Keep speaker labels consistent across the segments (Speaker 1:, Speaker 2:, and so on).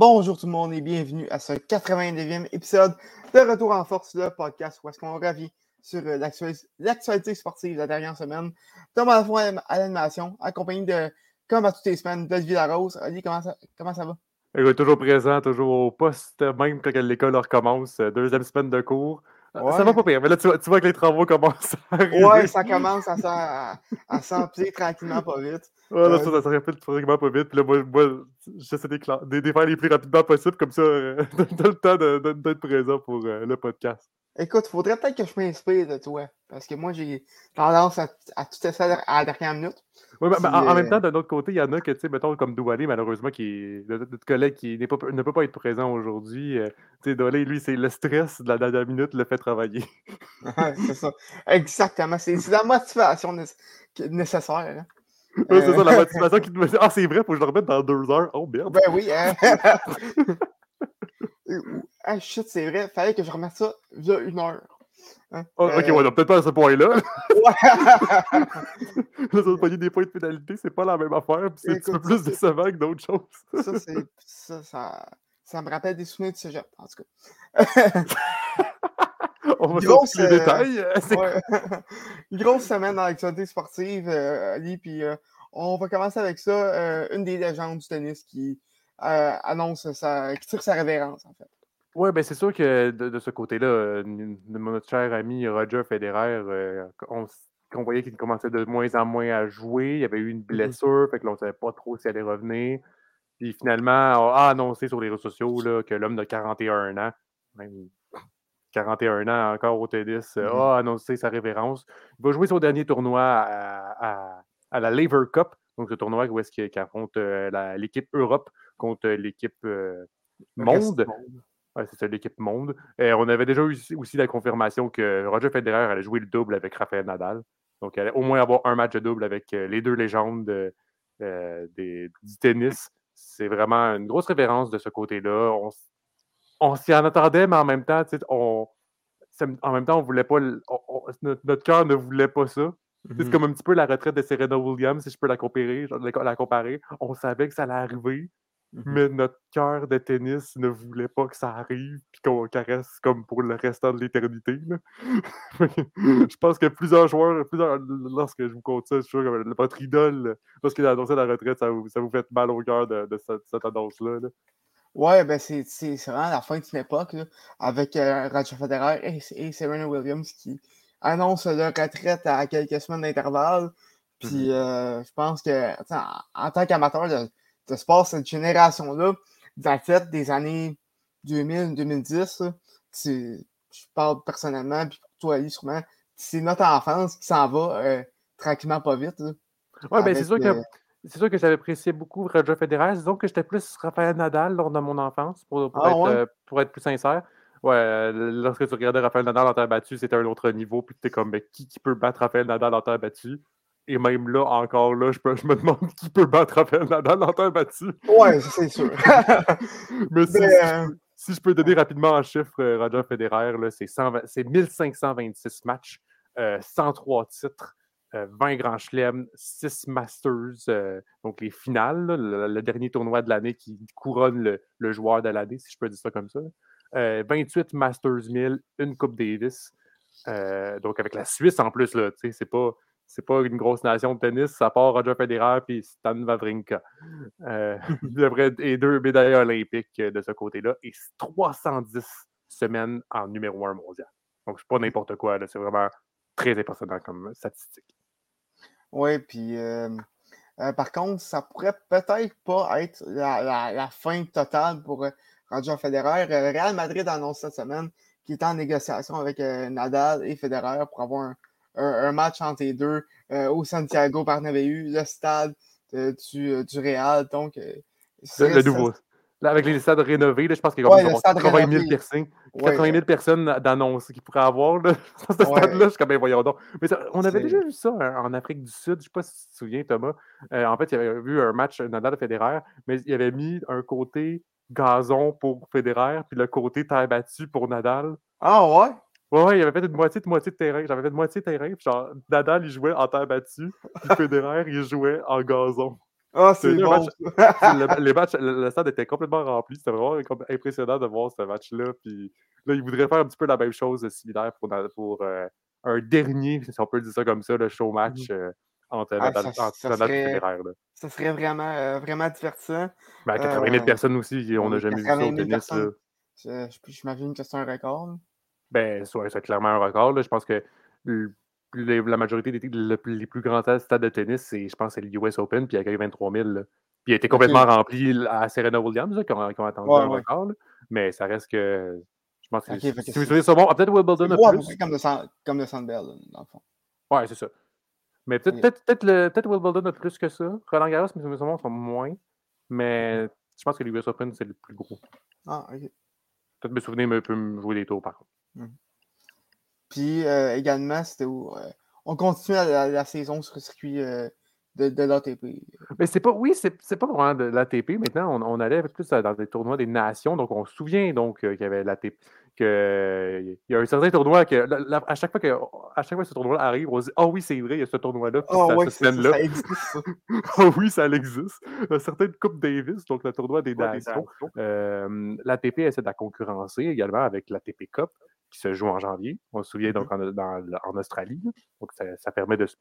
Speaker 1: Bonjour tout le monde et bienvenue à ce 89e épisode de Retour en Force, le podcast où est-ce qu'on revient sur euh, l'actualité sportive de la dernière semaine. Thomas Lafont à l'animation, accompagné de, comme à toutes les semaines, de Villarose. Ali, comment ça, comment ça va?
Speaker 2: est toujours présent, toujours au poste, même quand l'école recommence. Euh, deuxième semaine de cours. Euh, ça va pas pire, mais là, tu vois, que les travaux commencent à arriver.
Speaker 1: Ouais, ça commence à, à, s'empiler tranquillement, pas vite.
Speaker 2: Ouais, là, ça, ça s'empile tranquillement, pas vite. Puis là, moi, moi j'essaie de les faire les plus rapidement possible, comme ça, euh, le temps d'être présent pour le podcast.
Speaker 1: Écoute, il faudrait peut-être que je m'inspire de toi. Parce que moi, j'ai tendance à, tout essayer à la dernière minute.
Speaker 2: Oui, mais, en, même euh, temps, d'un autre côté, il y en a que, tu sais, mettons, comme Doualé, malheureusement, qui notre collègue qui pas, ne peut pas être présent aujourd'hui. Euh, tu sais, Doualé, lui, c'est le stress de la dernière minute le fait travailler.
Speaker 1: c'est ça. Exactement. C'est la motivation nécessaire. Hein.
Speaker 2: C'est ça, la euh, motivation qui te dit Ah, c'est vrai, faut que je le remette dans deux heures. Oh merde.
Speaker 1: Ben oui. Hein? ah shit, c'est vrai, fallait que je remette ça il y a une heure.
Speaker 2: Hein? Oh, ok, euh, ouais, peut-être pas à ce point-là. Ouais! ça, des points de pénalité, c'est pas la même affaire, c'est un peu plus décevant que d'autres choses.
Speaker 1: ça, c'est. Ça, ça, ça, me rappelle des souvenirs de cégep, en tout cas.
Speaker 2: On va grosse, les euh, détails.
Speaker 1: Ouais. Une grosse semaine dans l'actualité sportive, euh, Ali, puis euh, on va commencer avec ça. une des légendes du tennis qui annonce sa, qui tire sa révérence, en fait.
Speaker 2: Oui, ben c'est sûr que de, ce côté-là, euh, notre cher ami Roger Federer, euh, on, voyait qu'il commençait de moins en moins à jouer. Il y avait eu une mmh blessure, fait que là, on ne savait pas trop s'il allait revenir. Puis finalement, on a annoncé sur les réseaux sociaux là, que l'homme de 41 ans, même 41 ans encore au tennis, mmh a annoncé sa révérence. Il va jouer son dernier tournoi à, la Lever Cup, donc le tournoi où est-ce qu'il affronte euh, l'équipe Europe contre l'équipe monde c'est ça, l'équipe monde. Et on avait déjà eu aussi la confirmation que Roger Federer allait jouer le double avec Rafael Nadal. Donc, il allait au moins avoir un match de double avec euh, les deux légendes euh, du tennis. C'est vraiment une grosse référence de ce côté-là. On, s'y en attendait, mais en même temps, on, en même temps, on voulait pas. notre, cœur ne voulait pas ça. C'est mm-hmm. comme un petit peu la retraite de Serena Williams, si je peux la comparer, la comparer. On savait que ça allait arriver. Mmh mais notre cœur de tennis ne voulait pas que ça arrive puis qu'on caresse comme pour le restant de l'éternité. je pense que plusieurs joueurs, plusieurs, lorsque je vous compte ça, je suis sûr que votre idole, lorsqu'il a annoncé la retraite, ça vous, ça vous fait mal au cœur de, cette, annonce-là.
Speaker 1: Ouais, ben c'est vraiment la fin d'une époque avec euh, Roger Federer et, Serena Williams qui annoncent leur retraite à quelques semaines d'intervalle. Puis mmh euh, je pense que en, tant qu'amateur de, de sport, cette génération-là, d'athlètes des années 2000-2010, je parle personnellement, puis pour toi, Ali, sûrement, c'est notre enfance qui s'en va euh, tranquillement pas vite.
Speaker 2: Oui, ben c'est sûr que. Euh, c'est sûr que j'avais apprécié beaucoup Roger Federer. Disons que j'étais plus Raphaël Nadal lors de mon enfance, pour, pour, ah, être, euh, pour être, plus sincère. Ouais, lorsque tu regardais Raphaël Nadal en terre battue, c'était un autre niveau. Puis tu es comme, mais qui, qui peut battre Raphaël Nadal en terre battue? Et même là, encore là, je, me demande qui peut battre Raphaël Nadal en temps battu.
Speaker 1: Ouais, c'est sûr.
Speaker 2: Mais, euh, si, je peux donner rapidement un chiffre, euh, Roger Federer, c'est 1526 matchs, 103 euh, titres, 20 grands chelems, 6 Masters, donc les finales, le, dernier tournoi de l'année qui couronne le, joueur de l'année, si je peux dire ça comme ça. 28 Masters 1000, une Coupe Davis. donc avec la Suisse en plus, c'est pas c'est pas une grosse nation de tennis, ça part Roger Federer et Stan Wawrinka. Euh, et deux médailles olympiques euh, de ce côté-là et 310 semaines en numéro un mondial. Donc, c'est pas n'importe quoi, c'est vraiment très impressionnant comme statistique.
Speaker 1: Oui, puis euh, par contre, ça pourrait peut-être pas être la, fin totale pour Roger Federer. Real Madrid annonce cette semaine qu'il est en négociation avec Nadal et Federer pour avoir un un, match entre les deux euh, au Santiago Bernabéu, le stade euh, du, euh, du, Real. Donc,
Speaker 2: le, nouveau. Là, avec les stades rénovés, je pense qu'il y a ouais, 80 000 personnes, 80 000 personnes d'annonces qu'ils pourraient avoir. Là, ce stade-là, je suis comme, ben, voyons donc. Mais on avait déjà vu ça hein, en Afrique du Sud. Je ne sais pas si tu te souviens, Thomas. en fait, il y avait vu un match Nadal Federer, mais il avait mis un côté gazon pour Federer, puis le côté terre battue pour Nadal.
Speaker 1: Ah ouais?
Speaker 2: Ouais, ouais, il avait fait une moitié de moitié de terrain. J'avais fait une moitié de terrain. Puis genre, Nadal, il jouait en terre battue. Puis Federer, il jouait en gazon.
Speaker 1: Ah, c'est bon.
Speaker 2: match- le, les matchs, le, le stade était complètement rempli. C'était vraiment comme impressionnant de voir ce match-là. Puis là, ils voudraient faire un petit peu la même chose similaire pour, euh, un dernier, si on peut dire ça comme ça, le show match euh, entre
Speaker 1: Ah,
Speaker 2: Nadal,
Speaker 1: ça-
Speaker 2: entre
Speaker 1: ça serait-. Ça vraiment, euh, vraiment divertissant.
Speaker 2: Mais à 80 000
Speaker 1: Euh,
Speaker 2: personnes aussi, on n'a jamais vu ça
Speaker 1: 80
Speaker 2: au
Speaker 1: 000
Speaker 2: tennis. là.
Speaker 1: Je- je- J'imagine que c'est un record.
Speaker 2: Ben, soit c'est clairement un record. là. Je pense que les- la majorité des le- les plus grands stades de tennis, c'est, je pense, c'est le US Open, puis il y a eu 23 000. là. Puis il a été complètement rempli à Serena Williams, qui, ont, attendu
Speaker 1: Ouais,
Speaker 2: un
Speaker 1: ouais.
Speaker 2: record. là. Mais ça reste que. Je pense que
Speaker 1: Ok,
Speaker 2: si, vous trouvez ça bon, ah, peut-être Wimbledon
Speaker 1: peu
Speaker 2: plus.
Speaker 1: comme le, San- comme le Sandbell, dans le fond.
Speaker 2: Ouais, c'est ça. Mais peut-être peut-être peut-être le- peut-être Wimbledon a plus que ça. Roland Garros, mais mes sont moins. Mais je pense que le US Open, c'est le plus gros.
Speaker 1: Ah, ok.
Speaker 2: Peut-être mes souvenirs me- peuvent me jouer des tours, par contre.
Speaker 1: Puis euh, également, c'était où euh, on continue la, la- la saison sur le circuit euh, de, de l'ATP.
Speaker 2: Mais c'est pas, oui, c'est c'est pas vraiment de l'ATP. Maintenant, on, on allait plus dans des tournois des nations. Donc, on se souvient donc euh, qu'il y avait l'ATP. que Il y a un certain tournoi que la- la- à chaque fois que à chaque fois que ce tournoi arrive, on se dit Ah oui, c'est vrai, il y a ce tournoi-là. puis
Speaker 1: Ah
Speaker 2: cette
Speaker 1: c'est ça, existe.
Speaker 2: Ah oui, ça existe. Une certaine Coupe Davis, donc le tournoi des
Speaker 1: Ouais,
Speaker 2: nations. Euh, L'ATP essaie de la concurrencer également avec l'ATP Cup qui se joue en janvier. On se souvient donc en, dans- en Australie. Donc ça, ça permet de se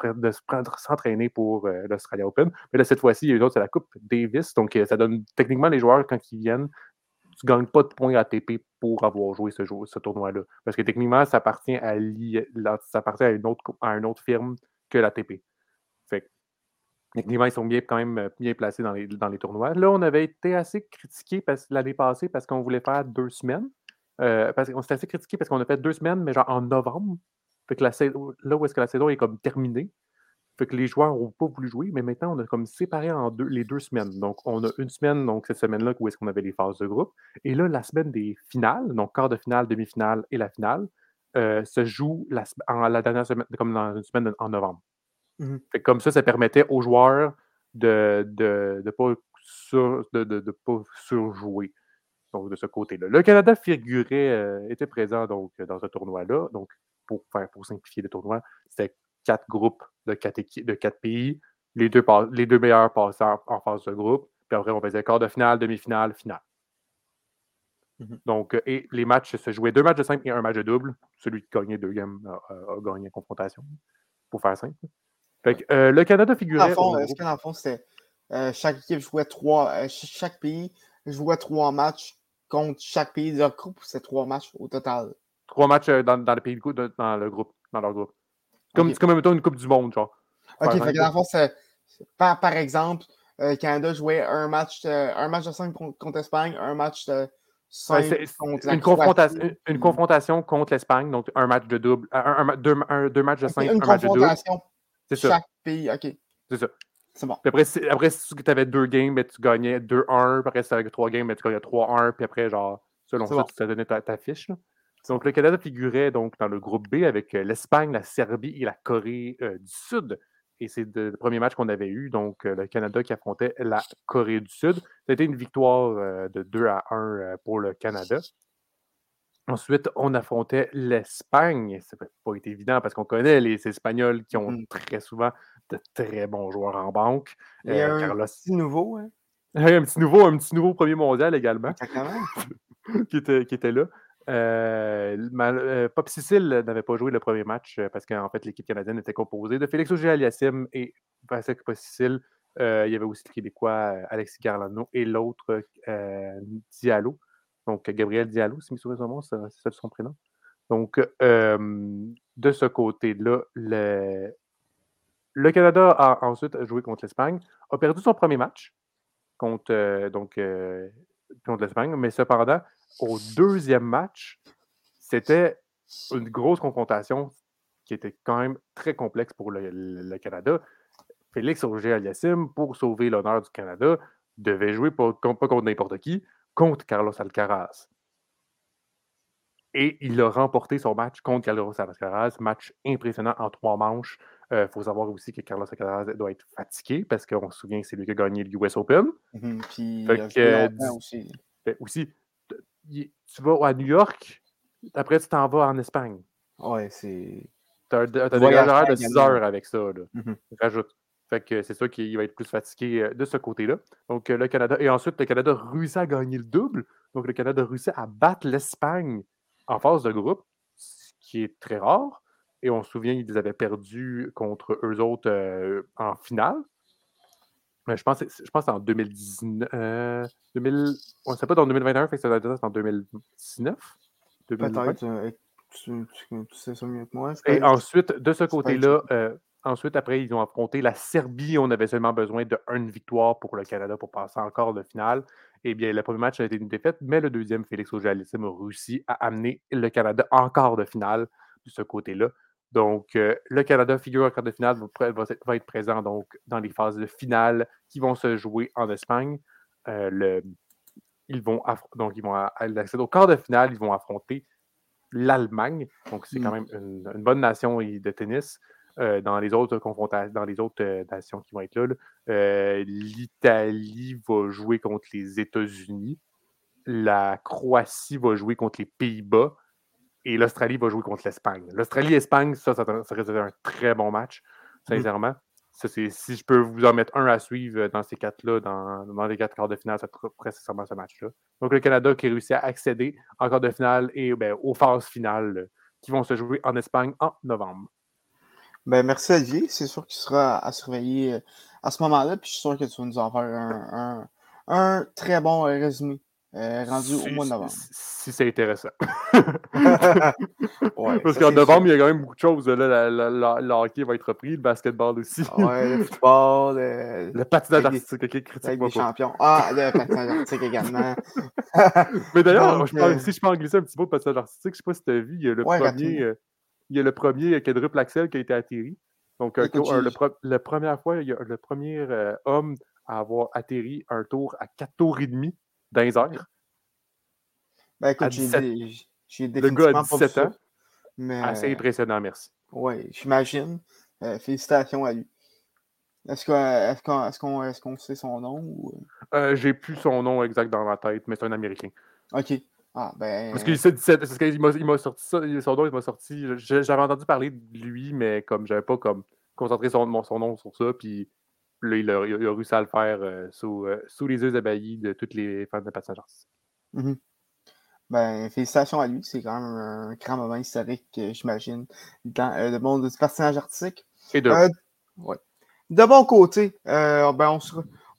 Speaker 2: s'entraîner pour euh, l'Australia Open. Mais là, cette fois-ci, il y a une autre, c'est la Coupe Davis. Donc euh, ça donne techniquement les joueurs, quand ils viennent, tu ne gagnes pas de points ATP pour avoir joué ce, tournoi-là. Parce que techniquement, ça appartient à, ça appartient à une autre, à une autre firme que l'ATP. Fait que Techniquement, ils sont bien, quand même euh, bien placés dans les, dans les tournois. Là, on avait été assez critiqués l'année passée parce qu'on voulait faire deux semaines. Euh, parce qu'on s'était assez critiqué parce qu'on a fait deux semaines, mais genre en novembre. Fait que la saison- là où est-ce que la saison est comme terminée. Fait que les joueurs n'ont pas voulu jouer, mais maintenant, on a comme séparé en deux, les deux semaines. Donc, on a une semaine, donc cette semaine-là, où est-ce qu'on avait les phases de groupe. Et là, la semaine des finales, donc quart de finale, demi-finale et la finale, euh, se joue la, en, la dernière semaine, comme dans une semaine en novembre.
Speaker 1: Mhm.
Speaker 2: Fait que comme ça, ça permettait aux joueurs de ne de, de pas, sur, de, de- de pas surjouer. Donc, de ce côté-là. Le Canada figurait, euh, était présent donc, dans ce tournoi-là. Donc, pour, faire, pour simplifier le tournoi, c'était quatre groupes de quatre, de quatre pays. Les deux, pas- les deux meilleurs passaient en, en phase de groupe. Puis après, on faisait quart de finale, demi-finale, finale.
Speaker 1: Mhm.
Speaker 2: Donc, euh, et les matchs se jouaient deux matchs de simple et un match de double. Celui qui gagnait deux games a, a- a gagné la confrontation, pour faire simple. Fait que, euh, le Canada figurait.
Speaker 1: est-ce
Speaker 2: groupe-
Speaker 1: que dans le fond, c'était euh, chaque équipe jouait trois. euh, ch- chaque pays jouait trois matchs contre chaque pays de leur groupe ou c'est trois matchs au total?
Speaker 2: trois matchs euh, dans, dans le pays de, de- dans le groupe, dans leur groupe. Comme,
Speaker 1: Ok.
Speaker 2: C'est comme mettons, une Coupe du Monde, genre.
Speaker 1: Ok, fait que dans le fond, c'est. Par, par exemple, euh, Canada jouait un match de, un match de 5 contre, contre Espagne, un match de 5
Speaker 2: Ouais, c'est- c'est
Speaker 1: contre
Speaker 2: une, confrontation, une, confrontation contre l'Espagne, donc un match de double, un, un deux, un- deux matchs de
Speaker 1: Ok,
Speaker 2: 5,
Speaker 1: une
Speaker 2: un match de double. C'est ça.
Speaker 1: chaque pays. Ok,
Speaker 2: C'est ça.
Speaker 1: C'est bon.
Speaker 2: Puis après, si, après, si tu avais deux games, ben, tu gagnais 2-1. Puis après, si tu avais trois games, ben, tu gagnais 3-1. Puis après, genre, selon ça,
Speaker 1: bon.
Speaker 2: tu t'as donné ta, ta fiche. là. Donc, le Canada figurait donc dans le groupe B avec euh, l'Espagne, la Serbie et la Corée euh, du Sud. Et c'est le premier match qu'on avait eu. Donc, euh, le Canada qui affrontait la Corée du Sud. Ça a été une victoire de 2 à 1 euh, pour le Canada. Ensuite, on affrontait l'Espagne. Ça n'a pas été évident parce qu'on connaît les Espagnols qui ont
Speaker 1: Mhm.
Speaker 2: très souvent de très bons joueurs en banque.
Speaker 1: Il y a
Speaker 2: Euh,
Speaker 1: un
Speaker 2: Carlos-
Speaker 1: petit nouveau, hein?
Speaker 2: un petit nouveau, un petit nouveau premier mondial également qui était, qui était là. Euh, euh, Pop Sicile n'avait pas joué le premier match parce qu'en fait l'équipe canadienne était composée de Félix Auger-Aliassime et Pascal Pop Sicile. Il y avait aussi le Québécois Alexis Garlano et l'autre Diallo. Donc Gabriel Diallo, si mes souvenirs sont bons, c'est son prénom. Donc euh, de ce côté-là, le, Canada a ensuite joué contre l'Espagne, a perdu son premier match contre, euh, euh, contre l'Espagne, mais cependant, au deuxième match, c'était une grosse confrontation qui était quand même très complexe pour le, Canada. Félix Auger-Aliassime, pour sauver l'honneur du Canada, devait jouer pas contre n'importe qui, contre Carlos Alcaraz. Et il a remporté son match contre Carlos Alcaraz, match impressionnant en trois manches. Il faut savoir aussi que Carlos Alcaraz doit être fatigué parce qu'on se souvient que c'est lui qui a gagné le US Open.
Speaker 1: Mhm, Puis
Speaker 2: Fait
Speaker 1: il a
Speaker 2: que,
Speaker 1: joué
Speaker 2: euh,
Speaker 1: aussi.
Speaker 2: Ben, aussi, tu vas à New York, après tu t'en vas en Espagne.
Speaker 1: Ouais, c'est.
Speaker 2: Tu as, un dégageur de 6
Speaker 1: également.
Speaker 2: heures avec ça. Là.
Speaker 1: Mhm.
Speaker 2: Rajoute. Fait que c'est sûr qu'il va être plus fatigué de ce côté-là. Donc, le Canada. Et ensuite, le Canada réussit à gagner le double. Donc, le Canada réussit à battre l'Espagne en phase de groupe, ce qui est très rare. Et on se souvient qu'ils avaient perdu contre eux autres en finale. Mais je pense, je pense en 2019. Euh, 2000, on ne sait pas dans 2021, fait que ça doit être en 2019.
Speaker 1: Peut-être. Euh, tu, sais ça mieux que moi.
Speaker 2: Et ensuite, de ce côté-là, euh, ensuite, après, ils ont affronté la Serbie. On avait seulement besoin d'une victoire pour le Canada pour passer encore de finale. Eh bien, le premier match a été une défaite, mais le deuxième, Félix auger a réussi à amener le Canada encore de finale de ce côté-là. Donc, euh, le Canada figure en quart de finale, va, être présent donc, dans les phases de finale qui vont se jouer en Espagne. Euh, ils vont donc, ils vont accéder au quart de finale, ils vont affronter l'Allemagne. Donc, c'est quand mm. même une, bonne nation de tennis. Euh, dans les autres confrontations, dans les autres nations qui vont être là, l'Italie va jouer contre les États-Unis. La Croatie va jouer contre les Pays-Bas et l'Australie va jouer contre l'Espagne. L'Australie-Espagne, ça, ça, ça un très bon match, mm. sincèrement. Ça, si je peux vous en mettre un à suivre dans ces quatre-là, dans, les quatre quarts de finale, ça sera nécessairement ce match-là. Donc, le Canada qui réussit à accéder en quart de finale et ben, aux phases finales qui vont se jouer en Espagne en novembre.
Speaker 1: Ben, merci Olivier. C'est sûr qu'il sera à surveiller euh, à ce moment-là. Puis je suis sûr que tu vas nous en faire un, un très bon résumé euh, rendu au mois de novembre.
Speaker 2: Si, c'est intéressant. Parce qu'en novembre, il y a quand même beaucoup de choses. Là, le hockey va être repris, le basketball aussi.
Speaker 1: ouais, le football. Le,
Speaker 2: le patinage artistique, ok, critique
Speaker 1: champions. Ah, le patinage artistique également.
Speaker 2: Mais d'ailleurs, euh, si je peux en glisser un petit mot de patinage artistique, je ne sais pas si tu as vu, il y a le premier, euh, il y a le premier quadruple axel qui a été atterri. Donc, le, la première fois, il y a le premier homme à avoir atterri un tour à 4 tours et demi dans les airs.
Speaker 1: Ben écoute, j'ai Le
Speaker 2: gars a 17 ans. Mais... Assez impressionnant, merci.
Speaker 1: Oui, j'imagine. Euh, félicitations à lui. Est-ce qu'on est qu est qu sait son nom? Ou...
Speaker 2: Euh, j'ai plus son nom exact dans ma tête, mais c'est un Américain.
Speaker 1: OK. Ah, ben...
Speaker 2: Parce qu'il il m'a sorti ça, son nom, il m'a sorti... J'avais entendu parler de lui, mais comme j'avais pas comme concentré son, son nom sur ça, puis Là, il a, réussi à le faire euh, sous, euh, sous, les yeux ébahis de toutes les fans de passagers.
Speaker 1: Mm-hmm. Ben, félicitations à lui. C'est quand même un grand moment historique, j'imagine, dans euh, le monde du patinage artistique.
Speaker 2: Et de...
Speaker 1: Ouais. de bon côté, ben, on,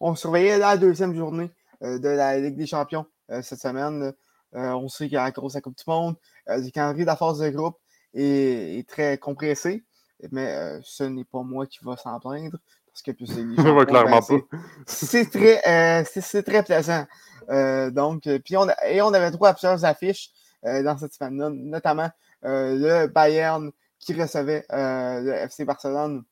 Speaker 1: on, surveillait la deuxième journée de la Ligue des champions cette semaine. On sait qu'il y a la grosse Coupe du Monde. le calendrier de la phase de groupe est, est très compressé, mais ce n'est pas moi qui va s'en plaindre parce que
Speaker 2: c'est clairement pas.
Speaker 1: C'est très, euh, c'est très plaisant. Euh, donc, euh, puis on, et on avait droit à plusieurs affiches dans cette semaine-là, notamment le Bayern qui recevait le FC Barcelone.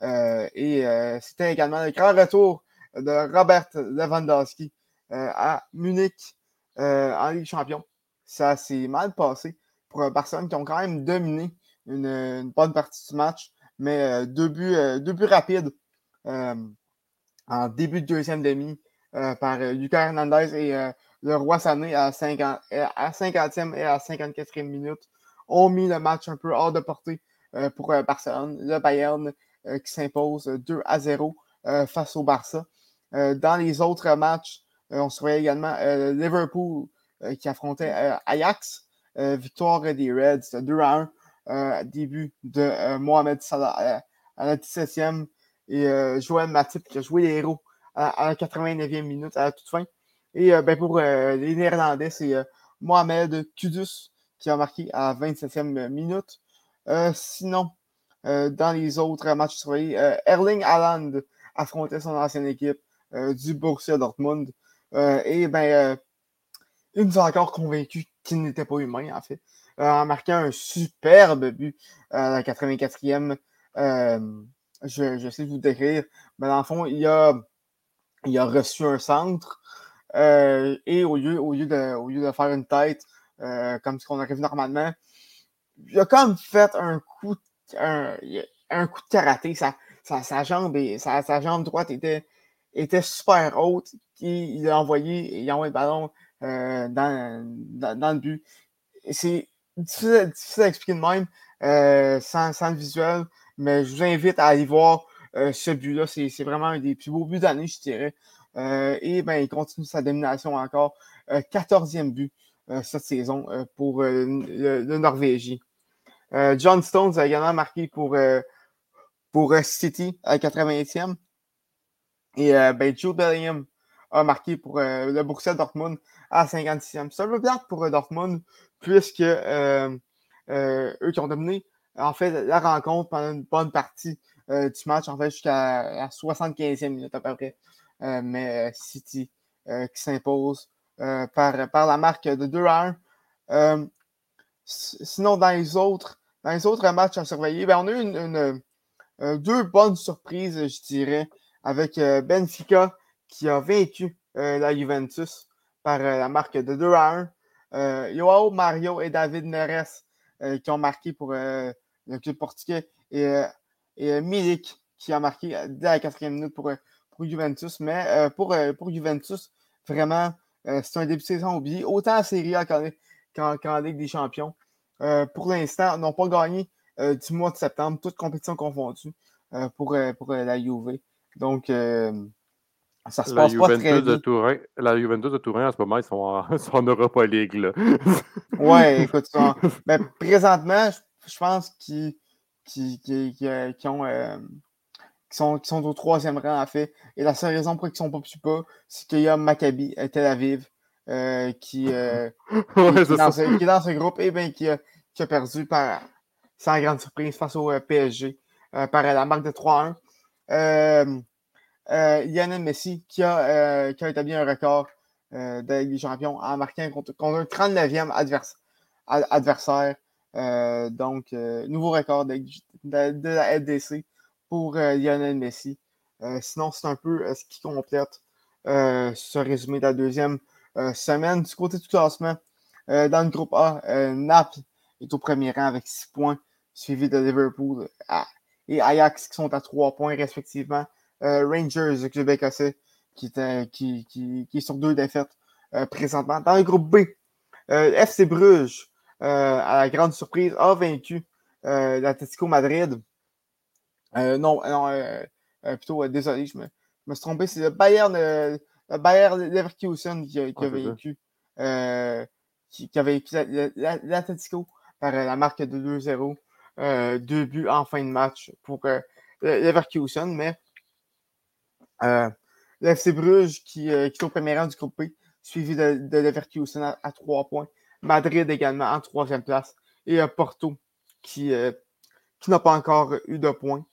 Speaker 1: et c'était également le grand retour de Robert Lewandowski à Munich en Ligue Champion. Ça s'est mal passé pour Barcelone qui ont quand même dominé une, bonne partie du match, mais deux, buts, deux buts rapides euh, en début de deuxième demi euh, par euh, Lucas Hernandez et le Roi Sané à, 50, à 50e et à 54e minute ont mis le match un peu hors de portée pour Barcelone. Le Bayern qui s'impose 2 à 0 face au Barça. dans les autres matchs, on se voyait également Liverpool qui affrontait Ajax. victoire des Reds 2 à 1. début de Mohamed Salah à la 17e et euh, Joël Matip qui a joué les héros à, la 89e minute, à la toute fin. Et euh, ben, pour euh, les Néerlandais, c'est Mohamed Kudus qui a marqué à la 27e minute. sinon, dans les autres matchs surveillés, Erling Haaland affrontait son ancienne équipe du Borussia Dortmund. Et ben, il nous a encore convaincu qu'il n'était pas humain, en fait, en marquant un superbe but à la 84e je, je sais vous décrire, mais dans le fond, il a, il a reçu un centre euh, et au lieu, au, lieu de, au lieu de faire une tête euh, comme ce qu'on arrive normalement, il a comme fait un coup, un, un coup de karaté. Sa, sa jambe, sa, sa, jambe droite était, était super haute. Et il a envoyé, il a envoyé le ballon euh, dans, dans, le but. C'est difficile, à expliquer de même sans, sans le visuel mais je vous invite à aller voir ce but-là. C'est vraiment un des plus beaux buts d'année, je dirais. et ben, il continue sa domination encore. 14e but cette saison pour le, Norvégien. John Stones a également marqué pour, pour City à 80e. Et ben, Joe Bellingham a marqué pour le Borussia Dortmund à 56e. C'est un peu plate pour Dortmund, puisque eux qui ont dominé en fait la rencontre pendant une bonne partie du match, en fait, jusqu'à la 75e minute à peu près. mais City qui s'impose par, par la marque de 2 à 1. sinon, dans les autres, dans les autres matchs à surveiller, ben, on a eu une, deux bonnes surprises, je dirais, avec Benfica qui a vaincu la Juventus par la marque de 2 à 1. Joao Mario et David Neres qui ont marqué pour le club portugais et, et Milik qui a marqué dès la quatrième minute pour, pour Juventus. Mais pour, pour Juventus, vraiment, euh, c'est un début de saison oublié, autant en Série A qu'en Ligue des Champions. Euh, pour l'instant, n'ont pas gagné euh, du mois de septembre, toutes compétitions confondues pour, pour la Juve. Donc, ça se passe pas très
Speaker 2: bien. La Juventus de Turin, en ce moment, ils sont en, sont en Europa League. Là.
Speaker 1: ouais, écoute, mais présentement, je, pense qu'ils ont qui sont, qui sont au troisième rang, en fait. Et la seule raison pour ils ne sont pas plus bas, c'est qu'il y a Maccabi à Tel Aviv euh, qui, euh, qui, est dans ce, qui, est dans ce, groupe et bien qui a, qui a perdu par, sans grande surprise face au euh, PSG par la marque de 3-1. Euh, Lionel Messi qui a, qui a établi un record de des champions en marquant contre, contre un 39e adversaire. donc, nouveau record de, la LDC pour euh, Lionel Messi. Euh, sinon, c'est un peu euh, ce qui complète ce résumé de la deuxième semaine. Du côté du classement, dans le groupe A, Naples est au premier rang avec 6 points, suivi de Liverpool et Ajax qui sont à 3 points respectivement. Rangers, le club écossais, qui, qui, qui, qui, est sur deux défaites présentement. Dans le groupe B, FC Bruges, à la grande surprise, a vaincu l'Atlético Madrid euh, non, non euh, euh, plutôt, désolé, je me, me, suis trompé. C'est le Bayern, le Bayern Leverkusen qui, qui a. Qui, qui, a vécu l'Atletico par la marque de 2-0. Deux buts en fin de match pour Leverkusen, mais le FC Bruges qui, est au premier rang du groupe B, suivi de, de Leverkusen à, 3 points. Madrid également en troisième place. Et Porto qui, qui n'a pas encore eu de points.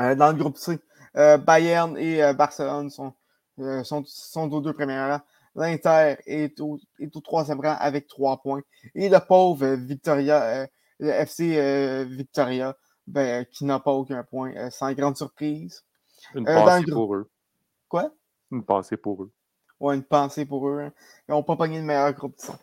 Speaker 1: Euh, dans le groupe C, euh, Bayern et euh, Barcelone sont, aux deux premiers rangs. L'Inter est au, est au troisième rang avec trois points. Et le pauvre Victoria, le FC Victoria, ben, qui n'a pas aucun point, sans grande surprise.
Speaker 2: Une pensée pour eux.
Speaker 1: Quoi?
Speaker 2: Une pensée pour eux.
Speaker 1: Ouais, une pensée pour eux. Hein. Ils n'ont pas pogné le meilleur groupe de ça.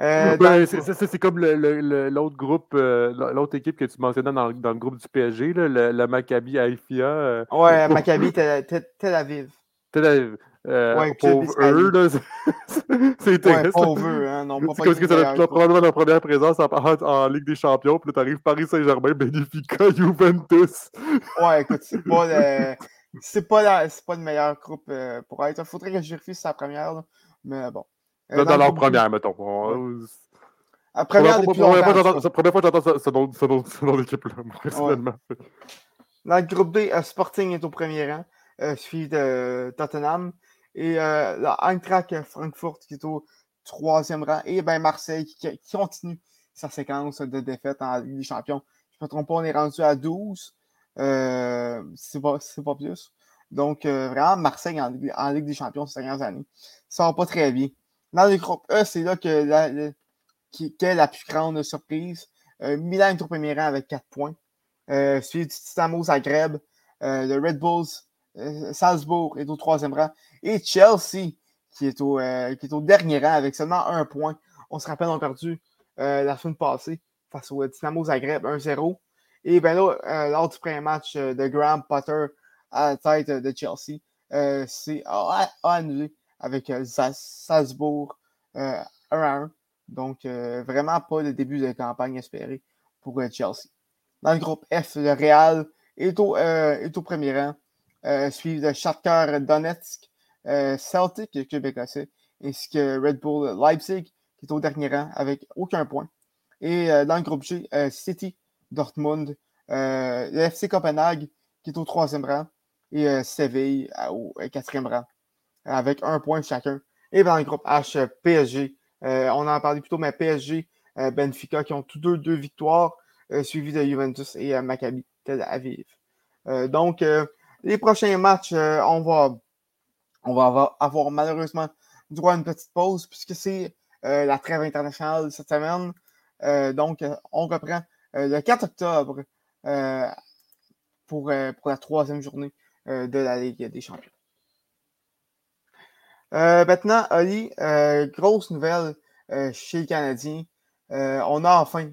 Speaker 2: Euh, c'est comme l'autre groupe, euh, l'autre équipe que tu mentionnais dans, dans, le groupe du PSG, là, le, le, Maccabi Haïfia. Euh,
Speaker 1: ouais, Maccabi Tel, tel, Aviv.
Speaker 2: Tel Aviv. Euh, ouais, pauvre eux, là. C'est
Speaker 1: intéressant. Ouais, pauvre eux, hein. Non,
Speaker 2: pas comme que ça probablement la première présence en, en, Ligue des Champions, puis là, t'arrives Paris Saint-Germain, Benfica, Juventus.
Speaker 1: ouais, écoute, c'est pas le. C'est pas, la... pas le meilleur groupe pour être. Il faudrait que je vérifie sa première, là. mais bon.
Speaker 2: Là, dans leur première, mettons.
Speaker 1: La première,
Speaker 2: fois, c'est la première fois que j'entends ce nom d'équipe-là, personnellement.
Speaker 1: Dans le groupe B, euh, Sporting est au premier rang, euh, suivi de Tottenham. Et euh, la Frankfurt qui est au troisième rang. Et ben, Marseille qui, continue sa séquence de défaites en Ligue des Champions. Je ne me trompe pas, on est rendu à 12. Euh, c'est pas, pas, plus. Donc, euh, vraiment, Marseille en, Ligue des Champions ces dernières années. Ça va pas très bien. Dans le groupe E, c'est là que la, qui, est la plus grande surprise. Euh, Milan est au premier rang avec 4 points. Euh, suivi du Titamo Zagreb. Le Red Bulls Salzbourg est au troisième rang. Et Chelsea, qui est au, euh, qui est au dernier rang avec seulement un point. On se rappelle, on a perdu la semaine passée face au Dynamo Zagreb 1-0. Et bien là, lors du premier match de Graham Potter à la tête de Chelsea, c'est annulé avec Salzbourg 1 1. Donc, euh, vraiment pas le début de campagne espéré pour euh, Chelsea. Dans le groupe F, le Real est au, est au premier rang, suivi de Shakhtar Donetsk, Celtic, Québec ainsi que Red Bull Leipzig, qui est au dernier rang avec aucun point. Et dans le groupe G, City, Dortmund, le FC Copenhague, qui est au troisième rang, et Séville au quatrième rang, avec un point chacun. Et dans le groupe H, PSG, on en parlé plus tôt, mais PSG, Benfica, qui ont tous deux deux victoires, suivis de Juventus et Maccabi Tel Aviv. donc, les prochains matchs, on va, on va avoir, malheureusement droit à une petite pause puisque c'est la trêve internationale cette semaine. donc, on reprend le 4 octobre pour, pour la troisième journée de la Ligue des Champions. maintenant, Ali, grosse nouvelle chez les Canadiens. on a enfin,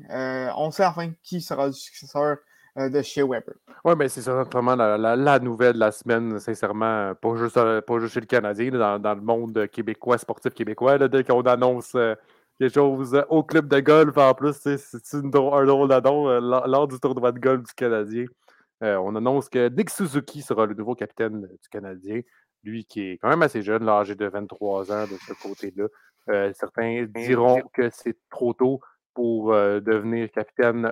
Speaker 1: on sait enfin qui sera le successeur de chez Weber.
Speaker 2: Oui, mais c'est certainement la, la, nouvelle de la semaine, sincèrement, pas juste, pas juste chez le Canadien, dans, dans, le monde québécois, sportif québécois, dès qu'on annonce quelque chose au club de golf en plus, c'est un drôle d'adon lors du tournoi de golf du Canadien. Euh, on annonce que Nick Suzuki sera le nouveau capitaine du Canadien. Lui qui est quand même assez jeune, âgé de 23 ans de ce côté-là. Euh, certains diront que c'est trop tôt pour euh, devenir capitaine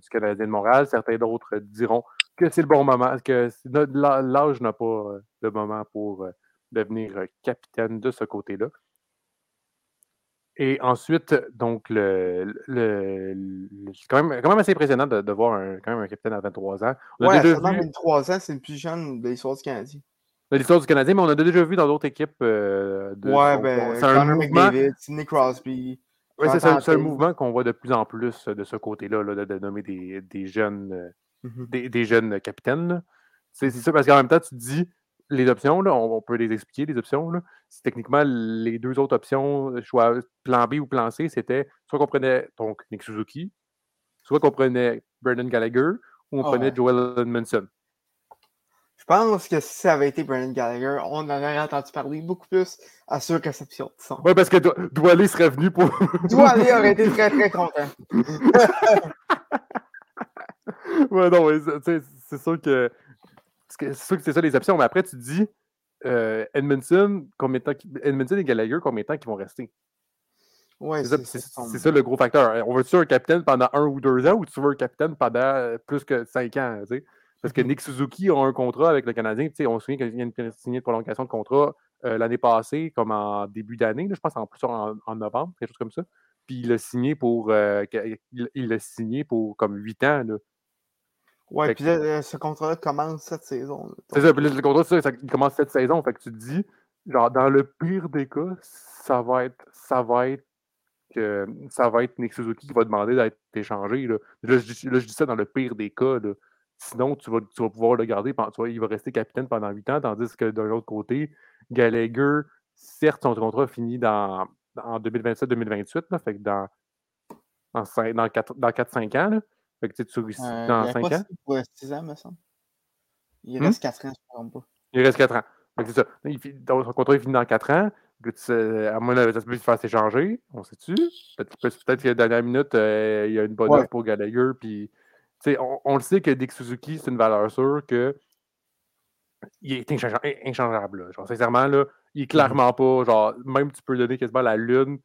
Speaker 2: du Canadien de Montréal. Certains d'autres diront que c'est le bon moment, que l'âge n'a pas le moment pour devenir capitaine de ce côté-là. Et ensuite, donc, le, c'est quand même, quand même assez impressionnant de, voir un, quand même un capitaine à 23 ans.
Speaker 1: On ouais, déjà 23 ans, c'est le plus jeune de l'histoire du Canadien.
Speaker 2: De l'histoire du Canadien, mais on a déjà vu dans d'autres équipes. Euh,
Speaker 1: de, ouais, ben, mouvement. McDavid, Sidney Crosby.
Speaker 2: Oui, c'est un, mouvement qu'on voit de plus en plus de ce côté-là, là, de, nommer des, des jeunes, euh, mm-hmm. des, jeunes capitaines. C'est ça, parce qu'en même temps, tu te dis, les options, là, on, peut les expliquer, les options. Là. Techniquement, les deux autres options, euh, choix plan B ou plan C, c'était soit qu'on prenait donc Nick Suzuki, soit qu'on prenait Brendan Gallagher, ou on prenait Joel Edmondson.
Speaker 1: Je pense que si ça avait été Brendan Gallagher, on en aurait entendu parler beaucoup plus à sur réception.
Speaker 2: Oui, parce que Doualé serait venu pour.
Speaker 1: Doualé aurait été très, très content.
Speaker 2: ouais, non, c'est sûr que c'est sûr que c'est ça les options, mais après, tu te dis, euh, Edmondson, combien de temps, Edmondson et Gallagher, combien de temps ils vont rester?
Speaker 1: Ouais,
Speaker 2: c'est ça, le gros facteur. On veut-tu un capitaine pendant un ou deux ans ou tu veux un capitaine pendant plus que cinq ans? Parce que. Nick Suzuki a un contrat avec le Canadien. On se souvient qu'il vient de signer une prolongation de contrat euh, l'année passée, comme en début d'année, je pense en plus en, novembre, quelque chose comme ça. Puis il l'a signé pour il l'a signé pour comme huit ans. Là.
Speaker 1: Ouais, puis là, ce contrat-là commence cette saison.
Speaker 2: C'est ça, puis le contrat, ça, il commence cette saison. Fait que tu te dis, genre, dans le pire des cas, ça va être, ça va être que ça va être Nick Suzuki qui va demander d'être échangé. Là. Là, je, là, je, dis ça dans le pire des cas. Là. Sinon, tu vas, tu vas pouvoir le garder. Tu vois, il va rester capitaine pendant 8 ans, tandis que d'un autre côté, Gallagher, certes, son contrat finit dans, en 2027-2028, fait que dans, dans, dans 4-5 ans. Là. Fait que tu euh, dans 5 ans.
Speaker 1: Pour 6 ans, me semble. Il reste 4 ans, je ne me pas.
Speaker 2: Il reste 4 ans. c'est ça. Il, donc, son contrat est fini dans 4 ans. à mon avis, ça peut se faire s'échanger. On sait-tu? Peut-être peut que la dernière minute, euh, il y a une bonne offre pour Gallagher. Puis, on, on, le sait que Dick Suzuki, c'est une valeur sûre que il est inchangeable. Genre, sincèrement, là, il est mm-hmm. clairement pas. Genre, même tu peux donner quasiment la lune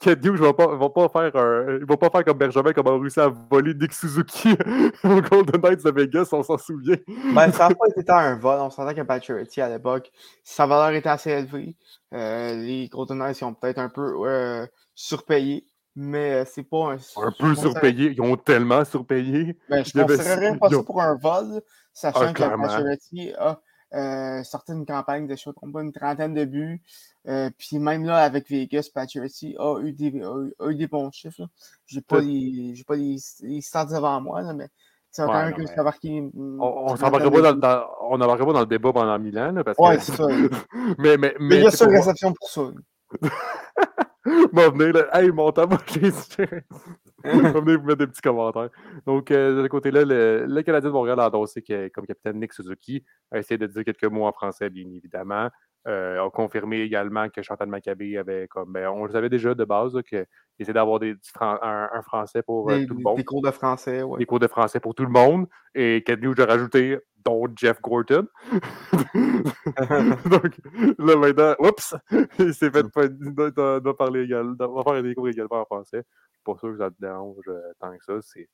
Speaker 2: Kadio, je vais pas, va pas faire un, il va pas faire comme Benjamin, comme a réussi à voler Nick Suzuki au Golden Knights de Vegas, on s'en souvient.
Speaker 1: Ben, ça n'a pas été un vol, on sentait que Pacioretty à l'époque, sa valeur était assez élevée. Euh, les Golden Knights ont peut-être un peu euh, surpayé, mais c'est pas un.
Speaker 2: Un peu surpayé, ils ont tellement surpayé.
Speaker 1: Ben, je ne considérerais pas ça pour un vol, sachant ah, que Pacioretty a euh, sorti une campagne de show combat, une trentaine de buts. Euh, puis même là, avec Vegas, Patrick a eu des, a eu, des bons chiffres. Je n'ai pas, les, pas les, les stats devant moi, là, mais c'est ouais, quand même que marqué.
Speaker 2: On n'embarquera pas, dans, pas dans le débat pendant mille ans. Là, parce
Speaker 1: ouais, c'est ça.
Speaker 2: mais, mais,
Speaker 1: mais, il y a sur réception pour ça.
Speaker 2: Bon, venez là. Hey, mon temps, Venez vous mettre des petits commentaires. Donc, euh, de ce côté-là, le, le, Canadien de Montréal a annoncé que, comme capitaine Nick Suzuki a essayé de dire quelques mots en français, bien évidemment. Euh, a confirmé également que Chantal Maccabé avait comme. Ben, on le savait déjà de base qu'il essaie d'avoir des, un, français pour euh, tout le monde.
Speaker 1: Des cours de français, oui.
Speaker 2: Des cours de français pour tout le monde. Et Ken News a rajouté dont Jeff Gorton? Donc là maintenant, oups, il s'est fait doit, parler également, doit faire des cours également en français. Pas sûr que ça te dérange euh, tant que ça. C'est.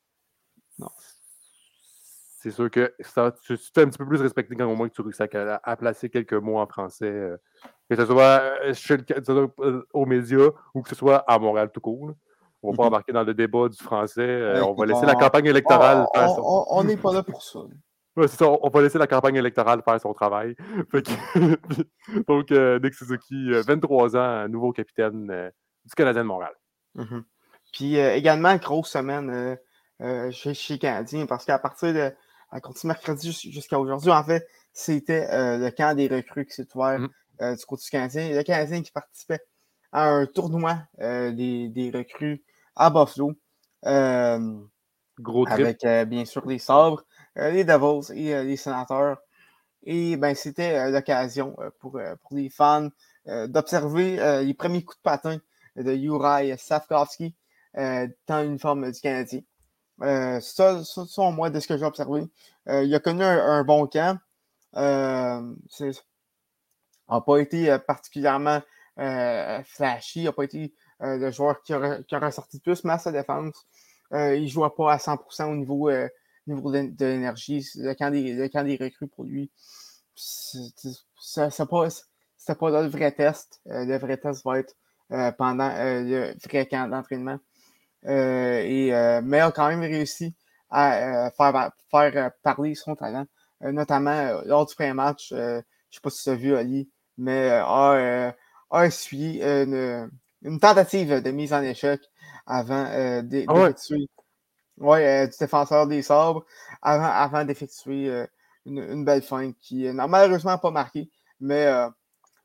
Speaker 2: Non c'est sûr que ça, tu, tu un petit peu plus respecté quand au moins que tu réussis à, à, placer quelques mots en français, euh, que ce soit euh, chez euh, aux médias ou que ce soit à Montréal tout court. On va pas mm-hmm. embarquer dans le débat du français. on va laisser la campagne électorale
Speaker 1: faire son... On n'est pas là pour ça.
Speaker 2: Ouais, c'est ça, on va laisser la campagne électorale faire son travail. Donc, Nick Suzuki, 23 ans, nouveau capitaine du Canadien de Montréal.
Speaker 1: Mm-hmm. Puis également, grosse semaine chez, chez Canadien, parce qu'à partir de à compter mercredi jusqu'à aujourd'hui. En fait, c'était euh, le camp des recrues qui s'est ouvert mm. euh, du côté du Canadien. Le Canadien qui participait à un tournoi euh, des, des, recrues à Buffalo.
Speaker 2: Gros
Speaker 1: Avec bien sûr les sabres, les Devils et les sénateurs. Et ben, c'était l'occasion pour, pour les fans d'observer les premiers coups de patin de Juraj Safkovski dans l'uniforme du Canadien. Euh, ça, ça, moi, de ce que j'ai observé, euh, il a connu un, bon camp. Euh, n'a pas été particulièrement flashy, il n'a pas été le joueur qui qui ressorti plus, mais à sa défense, il ne jouait pas à 100% au niveau, niveau de, l'énergie. Le camp, des, recrues pour lui, c'était pas, pas là le vrai test. le vrai test va être pendant le vrai camp d'entraînement. Euh, et, euh, mais a quand même réussi à euh, faire, faire parler son talent, notamment lors du premier match. je ne sais pas si tu as vu, Ali, mais a, a essuyé une, une, tentative de mise en échec avant d'effectuer ah ouais? du défenseur des sabres avant, avant d'effectuer une, une, belle fin qui n'a malheureusement pas marqué, mais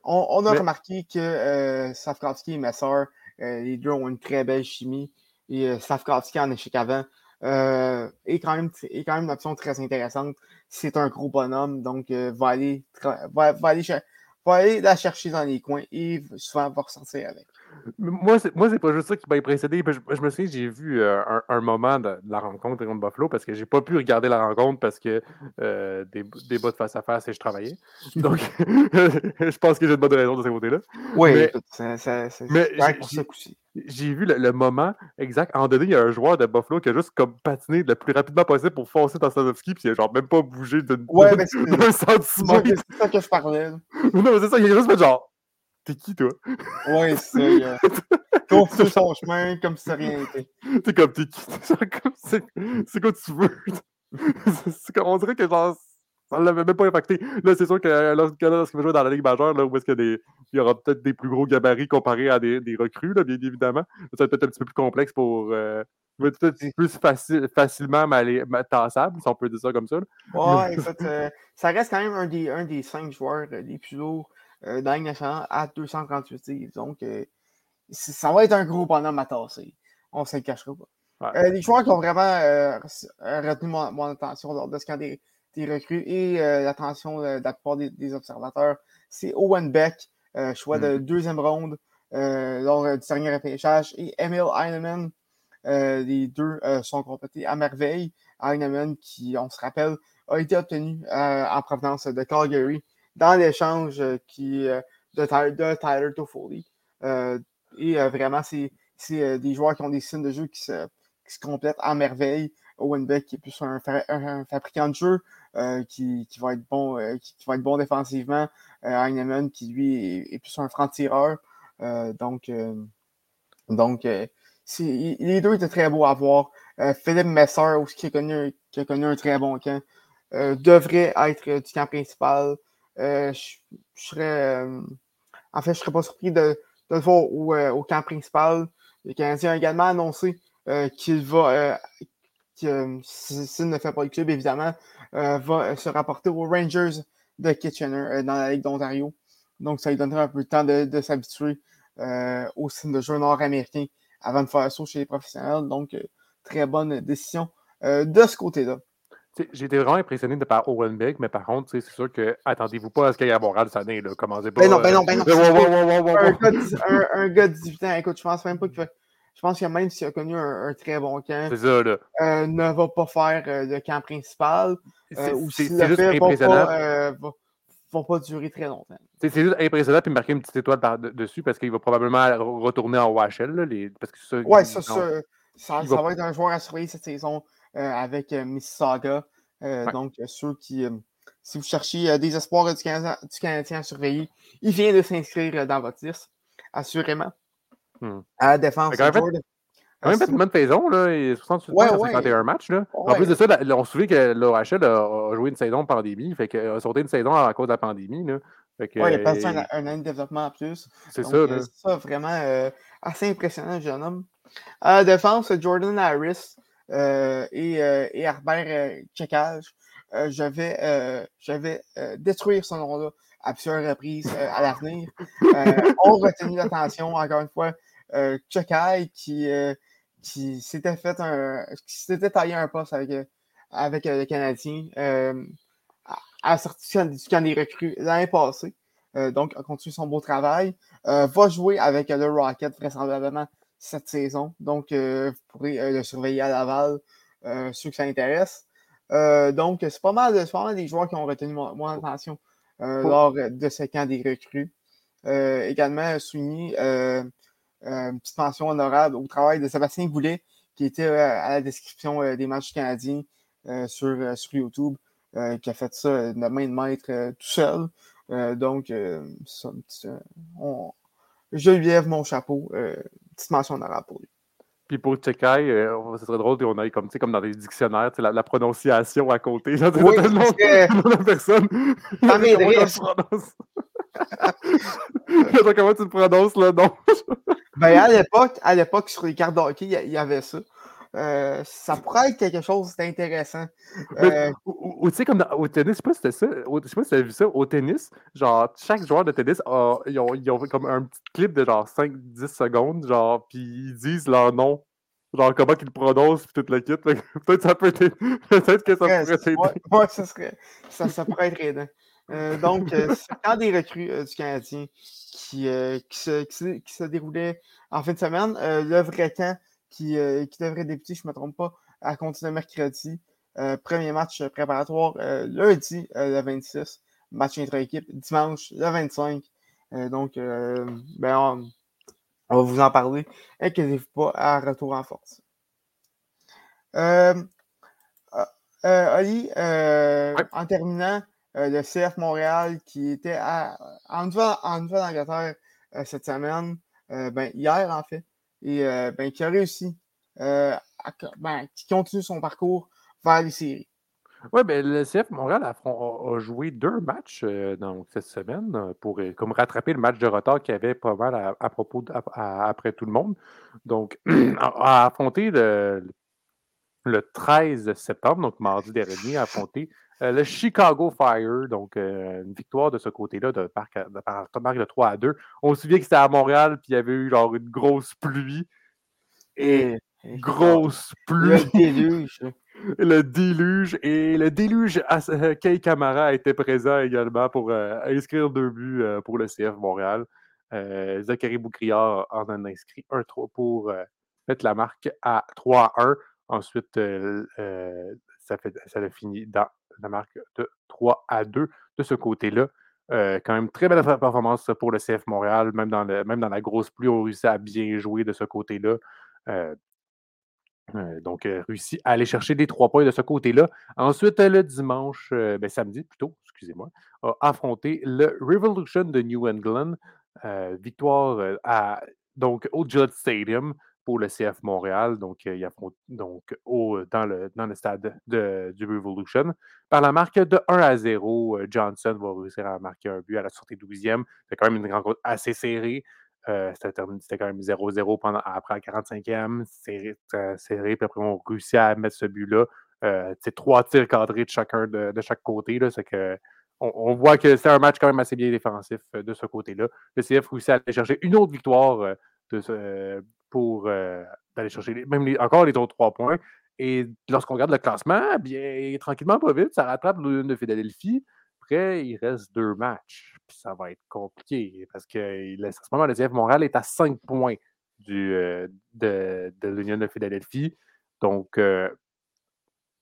Speaker 1: on, on, a remarqué que euh, Safkowski et Messer, les deux ont une très belle chimie et euh, Safkowski en échec avant. Euh, est, quand même, est quand même une option très intéressante. C'est un gros bonhomme, donc euh, va, aller va, va, aller va aller la chercher dans les coins et souvent va ressortir avec.
Speaker 2: Moi, c'est, moi, c'est pas juste ça qui m'a précédé. Je, me souviens, j'ai vu euh, un, moment de, la rencontre contre Buffalo parce que j'ai pas pu regarder la rencontre parce que euh, des, des bas de face à face et je travaillais. Donc, je pense que j'ai de bonnes raisons de ce côté-là.
Speaker 1: Oui, mais, c'est, mais
Speaker 2: j'ai, vu le, moment exact. En donné, il y a un joueur de Buffalo qui a juste comme patiné le plus rapidement possible pour foncer dans Sadowski, puis il a genre même pas bougé d'un
Speaker 1: ouais, centimètre. C'est ça que je parlais.
Speaker 2: non, mais c'est ça, il a juste fait genre T'es qui, toi?
Speaker 1: Ouais, c'est ça? Continue son chemin comme si ça rien été.
Speaker 2: T'es comme, t'es qui? C'est quoi tu veux? c'est comme, on dirait que genre, ça ne l'avait même pas impacté. Là, c'est sûr que lorsqu'il va jouer dans la Ligue majeure, là, où est-ce qu'il y, y, aura peut-être des plus gros gabarits comparés à des, des recrues, là, bien évidemment. Ça va peut-être un petit peu plus complexe pour. Euh, peut-être plus facile, facilement tassable, si on peut dire ça comme ça.
Speaker 1: Ouais, écoute, euh, ça reste quand même un des, un des cinq joueurs euh, les plus lourds euh, dans à 238 Donc, euh, ça va être un gros bonhomme à tasser. On ne se le cachera pas. Euh, les joueurs qui ont vraiment retenu mon, attention lors de ce camp des, recrues et l'attention de la plupart des, observateurs, c'est Owen Beck, choix de mm. deuxième ronde lors du dernier repêchage, et Emil Heinemann. les deux sont complétés à merveille. Heinemann, qui, on se rappelle, a été obtenu en provenance de Calgary dans l'échange euh, qui euh, de, de, Tyler Toffoli. Euh, et vraiment, c'est des joueurs qui ont des signes de jeu qui se, qui se complètent à merveille. Owen Beck qui est plus un, fabricant de jeu qui, qui, va être bon, qui, va être bon défensivement. Heinemann qui lui est, plus un franc-tireur. donc, donc les deux étaient très beaux à voir. Philippe Messer aussi qui a connu, qui a connu un très bon camp. devrait être du camp principal. Euh, je, serais. Euh, en fait, je ne serais pas surpris de, le voir au, euh, camp principal. Le Canadien a également annoncé qu'il va, s'il ne fait pas le club, évidemment, va se rapporter aux Rangers de Kitchener dans la Ligue d'Ontario. Donc, ça lui donnerait un peu de temps de, s'habituer au signe de jeu nord-américain avant de faire ça chez les professionnels. Donc, très bonne décision de ce côté-là.
Speaker 2: J'ai été vraiment impressionné de par Owen Beck, mais par contre, c'est sûr que attendez-vous pas à ce qu'il y ait à Montréal cette année. Là. Commencez pas.
Speaker 1: Ben non, ben non, ben non. un, gars de 18 ans, écoute, je pense même pas qu'il Je pense que même s'il a connu un, très bon camp,
Speaker 2: ça, là.
Speaker 1: Euh, ne va pas faire euh, le camp principal.
Speaker 2: Euh, ou c'est juste fait, impressionnant.
Speaker 1: Va pas, va, pas durer très longtemps.
Speaker 2: C'est juste impressionnant puis marquer une petite étoile par dessus parce qu'il va probablement retourner en OHL. Là, les, parce que ça,
Speaker 1: ouais, ça, ça, ça, va... va... être un joueur à surveiller cette saison. Euh, avec euh, Mississauga. Euh, donc, ceux qui, si vous cherchez des espoirs du Canadien, à surveiller, il vient de s'inscrire dans votre liste, assurément. Hmm. À la défense.
Speaker 2: Il a quand même fait une bonne saison, là, et 68 points ouais. 51 matchs. Là. En plus de ça, on se souvient que l'OHL a, joué une saison pandémie, fait a sauté une saison à cause de la pandémie. Là.
Speaker 1: Oui, il a passé un, un, an de développement en plus.
Speaker 2: C'est ça. C'est
Speaker 1: ça, vraiment assez impressionnant, le jeune homme. À la défense, Jordan Harris, et, euh, et, Herbert euh, Checkage, je vais, je vais détruire ce nom-là à plusieurs reprises à l'avenir. on retenu l'attention, encore une fois, euh, qui, qui s'était fait un. qui s'était taillé un poste avec, avec le Canadien à la sortie du camp des recrues l'année passée. donc, a continué son beau travail. va jouer avec le Rocket vraisemblablement cette saison. Donc, euh, vous pourrez euh, le surveiller à Laval, euh, ceux que ça intéresse. donc, c'est pas, mal, pas mal des joueurs qui ont retenu mon, attention lors de ce camp des recrues. également, souligner une petite mention honorable au travail de Sébastien Goulet, qui était à la description des matchs canadiens sur, sur YouTube, qui a fait ça de main de maître tout seul. donc, on, je lui lève mon chapeau petite mention honorable pour lui.
Speaker 2: Puis pour Tchekai, euh, ce serait drôle qu'on aille comme, comme dans des dictionnaires, la, la prononciation à côté. Genre,
Speaker 1: oui, le nom
Speaker 2: de la personne. Comment tu le prononces? Le nom?
Speaker 1: ben, à l'époque, à l'époque, sur les cartes d'hockey, il y, avait ça. Euh, ça pourrait être quelque chose d'intéressant.
Speaker 2: Euh, ou, tu sais, comme au tennis, je sais pas si c'était ça. je sais pas si tu as vu ça. Au tennis, genre, chaque joueur de tennis, a, ils, ont, ils, ont, comme un petit clip de genre 5-10 secondes, genre, puis ils disent leur nom. Genre, comment qu'ils le prononcent, puis toute la kit. Peut-être ça peut être. Peut-être que ça pourrait être.
Speaker 1: Ouais, ça, serait, ça, ça pourrait être aidant. Euh, donc, c'est quand des recrues du Canadien qui, qui, se, qui, qui, se, déroulait en fin de semaine. le vrai camp qui, euh, qui devrait débuter, je ne me trompe pas, à compter de mercredi. Euh, premier match préparatoire euh, lundi, le 26. Match intra-équipe dimanche, le 25. donc, ben, on, va vous en parler. Inquiétez-vous pas, à retour en force. Oli, en terminant, le CF Montréal qui était à, en Nouvelle-Angleterre cette semaine, ben, hier en fait, et euh, ben, qui a réussi, euh, ben, qui continue son parcours vers les séries.
Speaker 2: Oui, ben, le CF Montréal a, joué deux matchs euh, donc, cette semaine pour comme rattraper le match de retard qu'il y avait pas mal à, propos après tout le monde. Donc, a affronté le, le 13 septembre, donc mardi dernier, a affronté euh, le Chicago Fire, donc euh, une victoire de ce côté-là de par, de, de 3 à 2. On se souvient que c'était à Montréal, puis il y avait eu genre une grosse pluie. Et, grosse pluie.
Speaker 1: Le déluge.
Speaker 2: le déluge. Et le déluge, euh, Kay Camara était présent également pour inscrire deux buts pour le CF Montréal. Zachary Boucriard en a inscrit un 3 pour mettre la marque à 3 à 1. Ensuite, ça, a fini dans la marque de 3 à 2 de ce côté-là. Euh, quand même très belle performance pour le CF Montréal, même dans, la grosse pluie, on réussit à bien jouer de ce côté-là. Euh, euh, donc, réussi à aller chercher les trois points de ce côté-là. Ensuite, le dimanche, ben, samedi plutôt, excusez-moi, a affronté le Revolution de New England. victoire donc, au Judd Stadium pour le CF Montréal. Donc, il affronte donc, au, dans, le, stade de, du Revolution. Par la marque de 1 à 0, euh, Johnson va réussir à marquer un but à la sortie 12e. C'est quand même une rencontre assez serrée. Euh, c'était quand même 0-0 pendant, après la 45e, serré, serré, puis après on réussit à mettre ce but-là. Euh, c'est trois tirs cadrés de chacun de, de chaque côté. Là, que, on, voit que c'est un match quand même assez bien défensif de ce côté-là. Le CF réussit à aller chercher une autre victoire de pour d'aller chercher même encore les autres trois points. et lorsqu'on regarde le classement, bien, tranquillement, pas vite, ça rattrape l'Union de Philadelphie. Après, il reste deux matchs. Puis ça va être compliqué parce que en ce moment, le CF Montréal est à 5 points du, euh, de, de l'Union de Philadelphie. Donc, euh,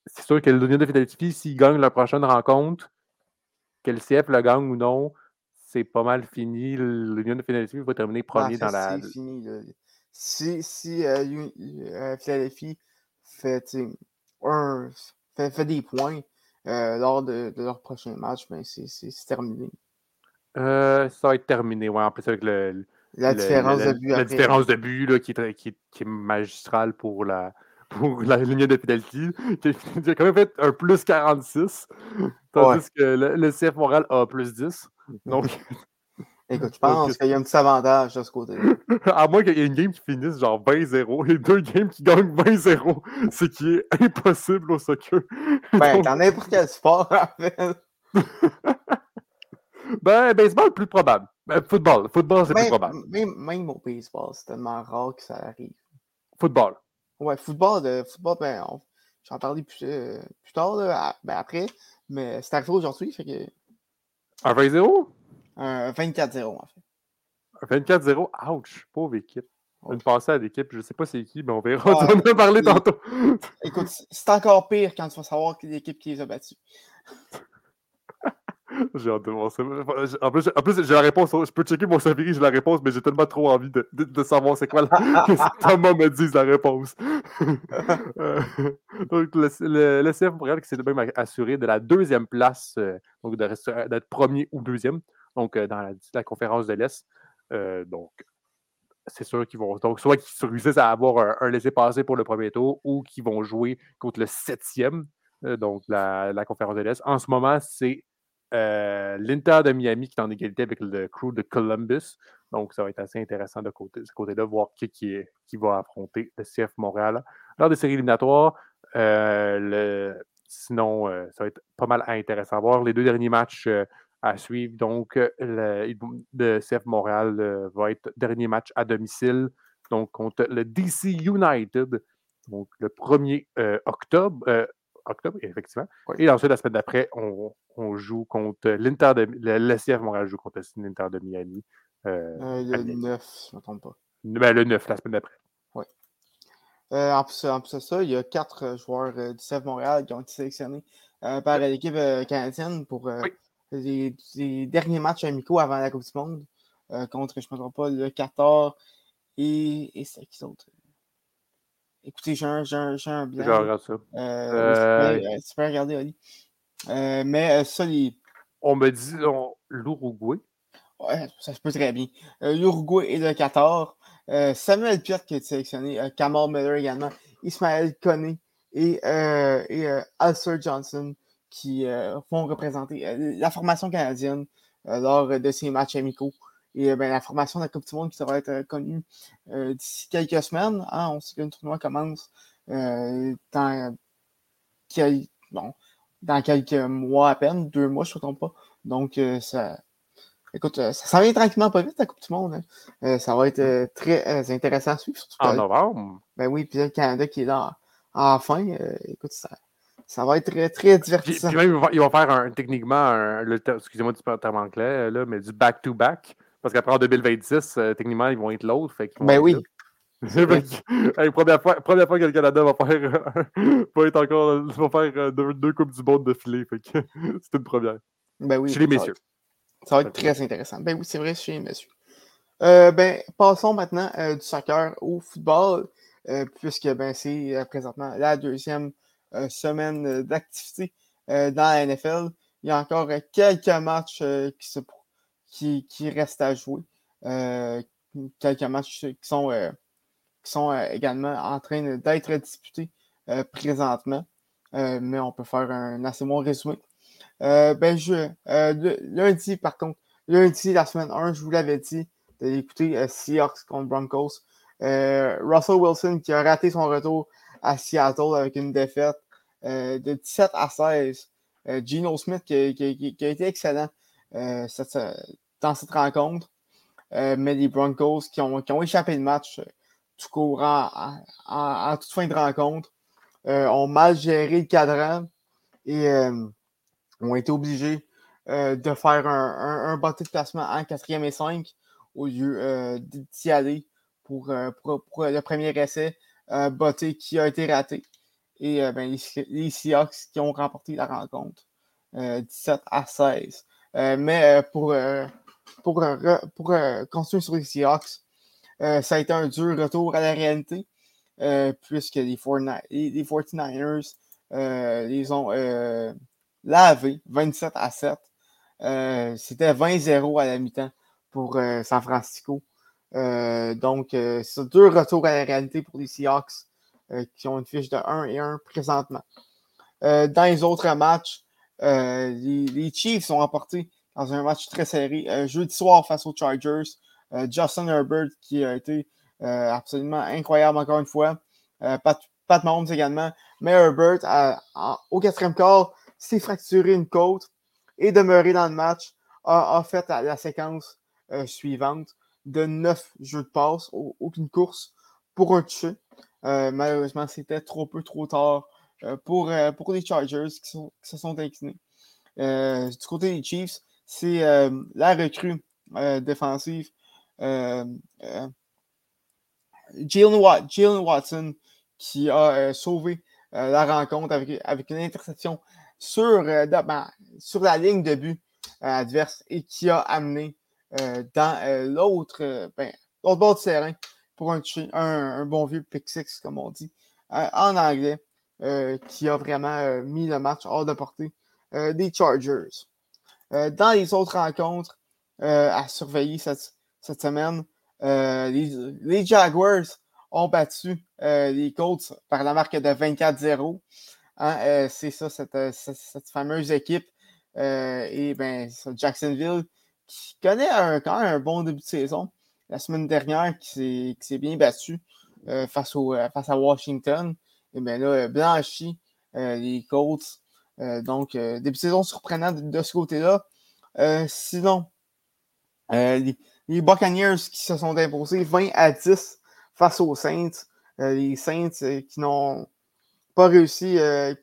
Speaker 2: c'est sûr que l'Union de Philadelphie, s'ils gagnent la prochaine rencontre, que le CF le gagne ou non, c'est pas mal fini. L'Union de Philadelphie va terminer premier dans la.
Speaker 1: C'est fini. Si, si euh, euh, Philadelphie fait, un, fait, fait, des points euh, lors de, de, leur prochain match, ben c'est terminé.
Speaker 2: ça va être terminé, ouais. En plus, avec le,
Speaker 1: la différence de but.
Speaker 2: La, différence de but là, qui, est, qui, qui, est, magistrale pour la, pour la ligne de pénalty, qui a quand même fait un plus 46, tandis que le, le, CF Montréal a plus 10. Donc.
Speaker 1: Écoute, je pense qu'il y a un petit avantage de ce côté-là.
Speaker 2: à moins qu'il y ait une game qui finisse genre 20-0 et deux games qui gagnent 20-0, ce qui est impossible au soccer.
Speaker 1: Ben, Donc... t'en n'importe quel sport, en fait?
Speaker 2: ben, baseball, plus probable. Ben, football, football, c'est plus probable.
Speaker 1: Même, même au baseball, c'est tellement rare que ça arrive.
Speaker 2: Football.
Speaker 1: Ouais, football, de, football ben, j'en parlais plus, euh, plus tard, là, ben, après, mais c'est arrivé aujourd'hui, fait que...
Speaker 2: Un 20-0?
Speaker 1: Un 24-0, en fait.
Speaker 2: Un 24-0? Ouch! Pauvre équipe. Une passée à l'équipe, je sais pas c'est qui, mais on verra. on en a parlé tantôt.
Speaker 1: Écoute, c'est encore pire quand tu vas savoir l'équipe qui les a battus.
Speaker 2: J'ai hâte de voir ça. En plus, en plus j'ai la réponse. Je peux checker mon serveur, j'ai la réponse, mais j'ai tellement trop envie de, de, de savoir c'est quoi la, que Thomas me dise la réponse. Euh, donc, le, le, le CF Montréal qui s'est même assuré de la deuxième place, euh, donc d'être premier ou deuxième, donc euh, dans la, conférence de l'Est. Euh, donc, c'est sûr qu'ils vont. Donc, soit qu'ils se réussissent à avoir un, un laissé-passer pour le premier tour ou qu'ils vont jouer contre le septième, donc la, conférence de l'Est. En ce moment, c'est euh, L'Inter de Miami qui est en égalité avec le crew de Columbus. Donc, ça va être assez intéressant de, ce côté-là, voir qui, qui, qui, va affronter le CF Montréal lors des séries éliminatoires. Euh, sinon, euh, ça va être pas mal intéressant à voir. Les deux derniers matchs euh, à suivre. Donc, le, le CF Montréal euh, va être dernier match à domicile, donc contre le DC United. Donc, le 1er octobre, octobre, effectivement. Oui. Et ensuite, la semaine d'après, on, on, joue contre l'Inter de le, le CF Montréal joue contre l'Inter de Miami.
Speaker 1: Euh, euh, le 9, si je ne me trompe pas.
Speaker 2: Ben, le 9, la semaine d'après.
Speaker 1: Oui. Euh, en, plus, en, plus, de ça, il y a quatre joueurs du CF Montréal qui ont été sélectionnés par l'équipe canadienne pour oui. Les, les, derniers matchs amicaux avant la Coupe du Monde contre, je ne me trompe pas, le 14 et, et c'est qui d'autre? Écoutez, j'ai un, un, un
Speaker 2: blanc. Je regarde ça.
Speaker 1: Euh, euh... Tu, peux, regarder. Euh, mais ça, les...
Speaker 2: On me dit l'Uruguay.
Speaker 1: Ouais, ça se peut très bien. Euh, L'Uruguay et le Qatar. Euh, Samuel Piot qui a été sélectionné. Euh, Kamal Miller également. Ismaël Koné et, et Alcer Johnson qui vont représenter la formation canadienne lors de ces matchs amicaux. Et ben, la formation de la Coupe du Monde qui devrait être connue euh, d'ici quelques semaines. Hein, on sait que le tournoi commence euh, dans, quel, bon, dans quelques mois à peine, deux mois, je ne me trompe pas. Donc, euh, ça. Écoute, ça s'en vient tranquillement pas vite, la Coupe du Monde. Hein. ça va être très intéressant à suivre.
Speaker 2: En novembre?
Speaker 1: Ben oui, puis le Canada qui est là enfin. écoute, ça, ça va être très, très divertissant.
Speaker 2: Puis, puis même, ils vont faire un, techniquement, un, excusez-moi du terme anglais, là, mais du back-to-back. -back, parce qu'après en 2026, euh, techniquement, ils vont être l'autre.
Speaker 1: Ben oui.
Speaker 2: hey, première, fois, première fois que le Canada va faire, va être encore, va faire euh, deux, deux, Coupes du Monde de filet. c'est une première.
Speaker 1: Ben oui.
Speaker 2: Chez les messieurs.
Speaker 1: Ça va être, ça va être très intéressant. Ben oui, c'est vrai, chez les messieurs. Euh, ben, passons maintenant euh, du soccer au football, euh, puisque ben, c'est euh, présentement la deuxième semaine d'activité dans la NFL. Il y a encore quelques matchs qui se qui, qui reste à jouer. Euh, quelques matchs qui sont, euh, qui sont euh, également en train d'être disputés euh, présentement. Euh, mais on peut faire un assez bon résumé. ben, je, lundi, par contre, lundi, la semaine 1, je vous l'avais dit d'écouter Seahawks contre Broncos. Russell Wilson qui a raté son retour à Seattle avec une défaite de 17 à 16. Gino Smith qui, a été excellent euh, cette, dans cette rencontre. Euh, mais les Broncos qui ont, qui ont, échappé le match euh, tout courant en, toute fin de rencontre. ont mal géré le cadran et ont été obligés de faire un, un, de placement en quatrième et 5 au lieu d'y aller pour, le premier essai, botté qui a été raté. Et ben, les, Seahawks qui ont remporté la rencontre 17 à 16. mais pour, pour, continuer sur les Seahawks, ça a été un dur retour à la réalité. puisque les, 49ers les ont lavé 27 à 7. C'était 20-0 à la mi-temps pour San Francisco. Donc, c'est deux retours à la réalité pour les Seahawks qui ont une fiche de 1 et 1 présentement. dans les autres matchs, les, Chiefs ont remporté dans un match très serré jeudi soir face aux Chargers. Justin Herbert qui a été absolument incroyable encore une fois. Pat, Mahomes également. Mais Herbert, au quatrième quart, s'est fracturé une côte et demeuré dans le match, a, fait la, séquence euh, suivante de neuf jeux de passe, aucune course pour un toucher. Euh, malheureusement, c'était trop peu, trop tard euh, pour, pour les Chargers qui, se sont inclinés. du côté des Chiefs, c'est la recrue défensive. Jalen, Watson qui a sauvé la rencontre avec, avec une interception sur, euh, ben, sur la ligne de but euh, adverse et qui a amené euh, dans l'autre ben, bord du terrain pour un, un, bon vieux pick six, comme on dit, en anglais, qui a vraiment mis le match hors de portée des Chargers. dans les autres rencontres à surveiller cette, cette semaine, les, Jaguars ont battu les Colts par la marque de 24-0. Hein, euh, c'est ça, cette, euh, fameuse équipe. Euh, et ben, Jacksonville, qui connaît un, quand même un bon début de saison. La semaine dernière, qui s'est bien battu face, au, face à Washington. Et bien là, blanchi les Colts. donc, début de saison surprenant de, ce côté-là. sinon, les, Buccaneers qui se sont imposés 20 à 10 face aux Saints. les Saints qui n'ont pas réussi, euh,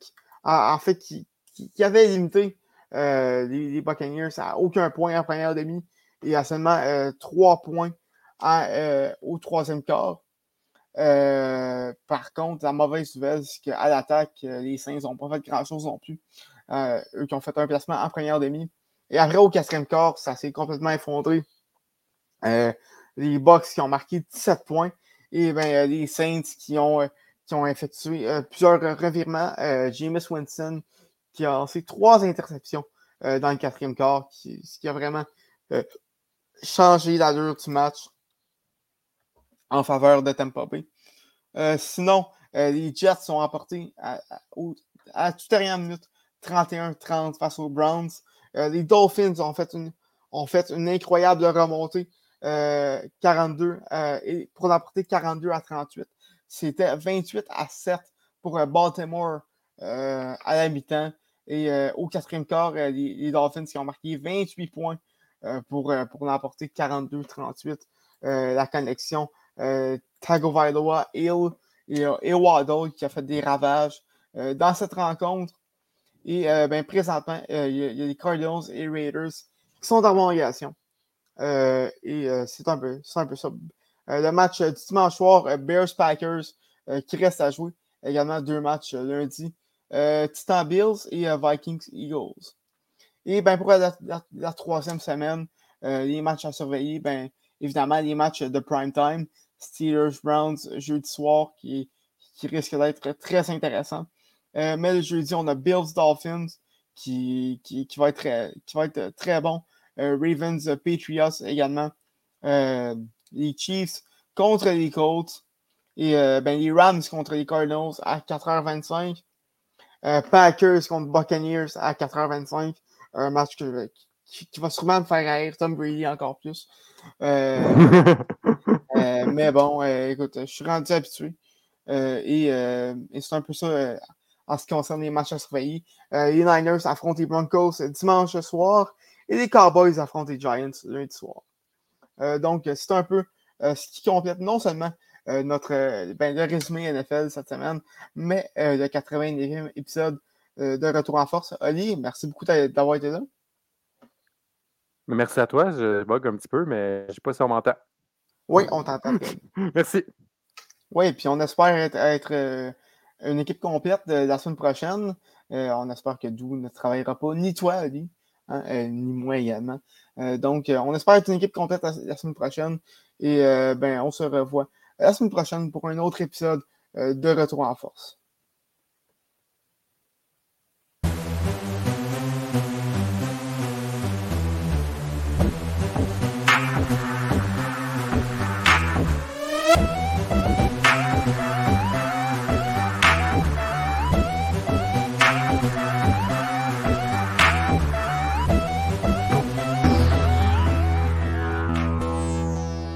Speaker 1: en, fait, qui, qui, avait limité euh, les, Buccaneers à aucun point en première demi et à seulement euh, trois points au troisième quart. par contre, la mauvaise nouvelle, c'est qu'à l'attaque, les Saints n'ont pas fait grand-chose non plus. eux qui ont fait un placement en première demi. Et après, au quatrième quart, ça s'est complètement effondré. les Bucks qui ont marqué 17 points et ben, les Saints qui ont qui ont effectué euh, plusieurs revirements. Euh, Winston qui a lancé trois interceptions euh, dans le quatrième quart, ce qui a vraiment changé l'allure du match en faveur de Tampa Bay. sinon, les Jets sont emportés à, à, toute dernière minute 31-30 face aux Browns. les Dolphins ont fait une, incroyable remontée 42 et pour l'emporter 42 à 38. C'était 28 à 7 pour euh, Baltimore euh, à la mi-temps. Et euh, au quatrième quart, les, Dolphins qui ont marqué 28 points pour, pour l'emporter 42-38. la connexion Tagovailoa, Hill et, et Waddle qui a fait des ravages dans cette rencontre. Et ben, présentement, il y, a les Cardinals et Raiders qui sont en prolongation. et c'est un, peu, un peu ça. Euh, le match euh, du dimanche soir, euh, Bears-Packers, qui reste à jouer. Également deux matchs lundi. Titan Bills et Vikings-Eagles. Et ben, pour la, troisième semaine, les matchs à surveiller, ben, évidemment, les matchs de prime time. Steelers-Browns jeudi soir, qui, qui risque d'être très intéressant. mais le jeudi, on a Bills-Dolphins, qui, qui, va être, qui va être très bon. Ravens-Patriots également les Chiefs contre les Colts et euh, ben, les Rams contre les Cardinals à 4h25. Euh, Packers contre Buccaneers à 4h25. Un match qui, va sûrement me faire rire Tom Brady encore plus. Euh, mais bon, écoute, je suis rendu habitué. et, c'est un peu ça en ce qui concerne les matchs à surveiller. les Niners affrontent les Broncos dimanche soir et les Cowboys affrontent les Giants lundi soir. Euh, donc, c'est un peu euh, ce qui complète non seulement notre ben, le résumé NFL cette semaine, mais le 89e épisode de Retour en force. Oli, merci beaucoup d'avoir été là.
Speaker 2: Merci à toi. Je bug un petit peu, mais je ne sais pas si on m'entend.
Speaker 1: Oui, on t'entend.
Speaker 2: merci.
Speaker 1: Oui, puis on espère être, une équipe complète la semaine prochaine. on espère que Dou ne travaillera pas, ni toi, Ali, hein, ni moi également. donc, on espère être une équipe complète la, semaine prochaine. Et ben, on se revoit la semaine prochaine pour un autre épisode de Retour en force.